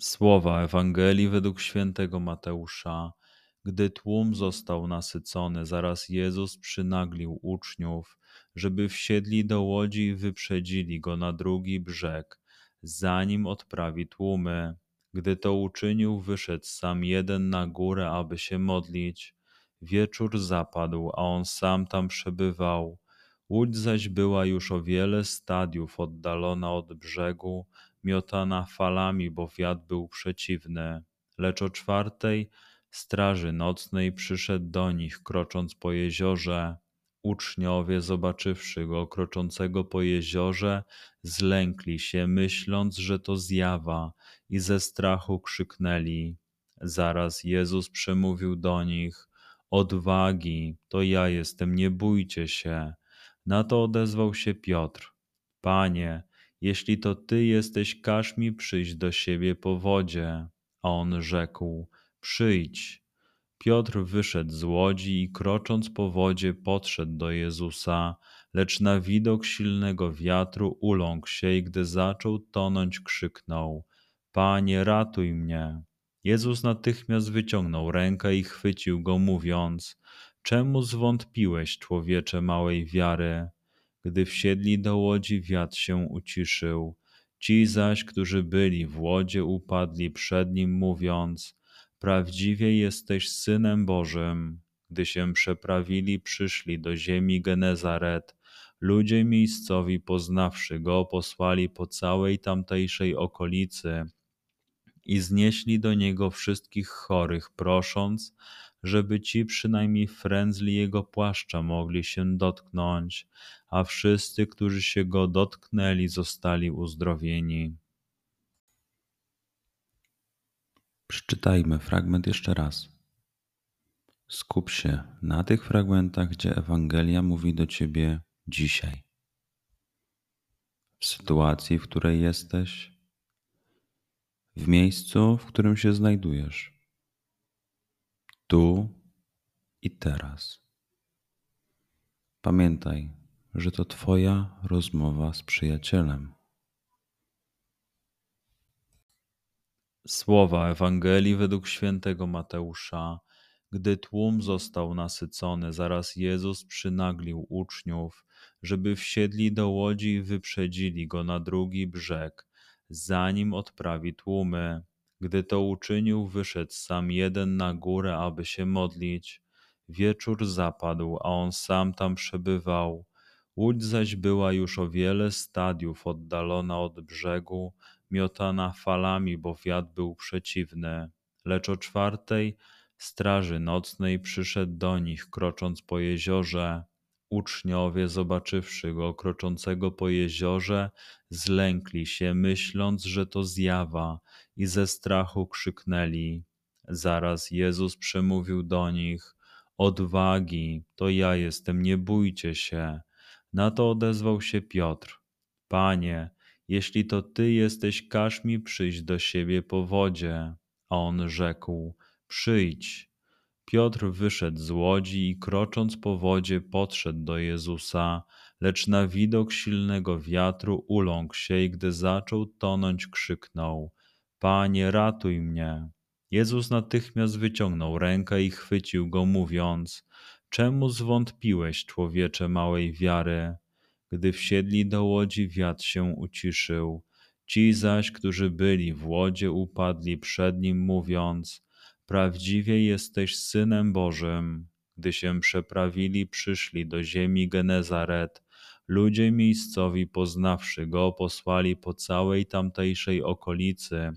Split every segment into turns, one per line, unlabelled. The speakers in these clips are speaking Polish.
Słowa Ewangelii według świętego Mateusza. Gdy tłum został nasycony, zaraz Jezus przynaglił uczniów, żeby wsiedli do łodzi i wyprzedzili go na drugi brzeg, zanim odprawi tłumy. Gdy to uczynił, wyszedł sam jeden na górę, aby się modlić. Wieczór zapadł, a on sam tam przebywał. Łódź zaś była już o wiele stadiów oddalona od brzegu, miotana falami, bo wiatr był przeciwny. Lecz o czwartej straży nocnej przyszedł do nich, krocząc po jeziorze. Uczniowie, zobaczywszy go kroczącego po jeziorze, zlękli się, myśląc, że to zjawa, i ze strachu krzyknęli. Zaraz Jezus przemówił do nich: Odwagi, to ja jestem, nie bójcie się. Na to odezwał się Piotr: Panie, jeśli to ty jesteś, każ mi przyjść do siebie po wodzie. A on rzekł: Przyjdź. Piotr wyszedł z łodzi i krocząc po wodzie podszedł do Jezusa, lecz na widok silnego wiatru uląkł się i gdy zaczął tonąć, krzyknął: Panie, ratuj mnie. Jezus natychmiast wyciągnął rękę i chwycił go, mówiąc: Czemu zwątpiłeś, człowiecze małej wiary? Gdy wsiedli do łodzi, wiatr się uciszył. Ci zaś, którzy byli w łodzie, upadli przed nim, mówiąc: Prawdziwie jesteś synem Bożym. Gdy się przeprawili, przyszli do ziemi Genezaret. Ludzie miejscowi, poznawszy go, posłali po całej tamtejszej okolicy i znieśli do niego wszystkich chorych, prosząc, żeby ci przynajmniej frędzli jego płaszcza mogli się dotknąć, a wszyscy, którzy się go dotknęli, zostali uzdrowieni.
Przeczytajmy fragment jeszcze raz. Skup się na tych fragmentach, gdzie Ewangelia mówi do ciebie dzisiaj. W sytuacji, w której jesteś, w miejscu, w którym się znajdujesz, tu i teraz. Pamiętaj, że to Twoja rozmowa z przyjacielem.
Słowa Ewangelii według świętego Mateusza. Gdy tłum został nasycony, zaraz Jezus przynaglił uczniów, żeby wsiedli do łodzi i wyprzedzili go na drugi brzeg, zanim odprawi tłumy. Gdy to uczynił, wyszedł sam jeden na górę, aby się modlić. Wieczór zapadł, a on sam tam przebywał. Łódź zaś była już o wiele stadiów oddalona od brzegu, miotana falami, bo wiatr był przeciwny. Lecz o czwartej straży nocnej przyszedł do nich, krocząc po jeziorze. Uczniowie, zobaczywszy go kroczącego po jeziorze, zlękli się, myśląc, że to zjawa, i ze strachu krzyknęli. Zaraz Jezus przemówił do nich: Odwagi, to ja jestem, nie bójcie się. Na to odezwał się Piotr: Panie, jeśli to ty jesteś, każ mi przyjść do siebie po wodzie. A on rzekł: Przyjdź. Piotr wyszedł z łodzi i krocząc po wodzie podszedł do Jezusa, lecz na widok silnego wiatru uląkł się i gdy zaczął tonąć, krzyknął: Panie, ratuj mnie. Jezus natychmiast wyciągnął rękę i chwycił go, mówiąc: Czemu zwątpiłeś, człowiecze małej wiary? Gdy wsiedli do łodzi, wiatr się uciszył. Ci zaś, którzy byli w łodzie, upadli przed nim, mówiąc: Prawdziwie jesteś synem Bożym. Gdy się przeprawili, przyszli do ziemi Genezaret. Ludzie miejscowi, poznawszy go, posłali po całej tamtejszej okolicy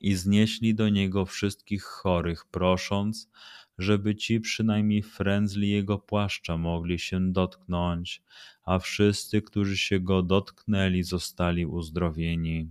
i znieśli do niego wszystkich chorych, prosząc, żeby ci przynajmniej frędzli jego płaszcza mogli się dotknąć, a wszyscy, którzy się go dotknęli, zostali uzdrowieni.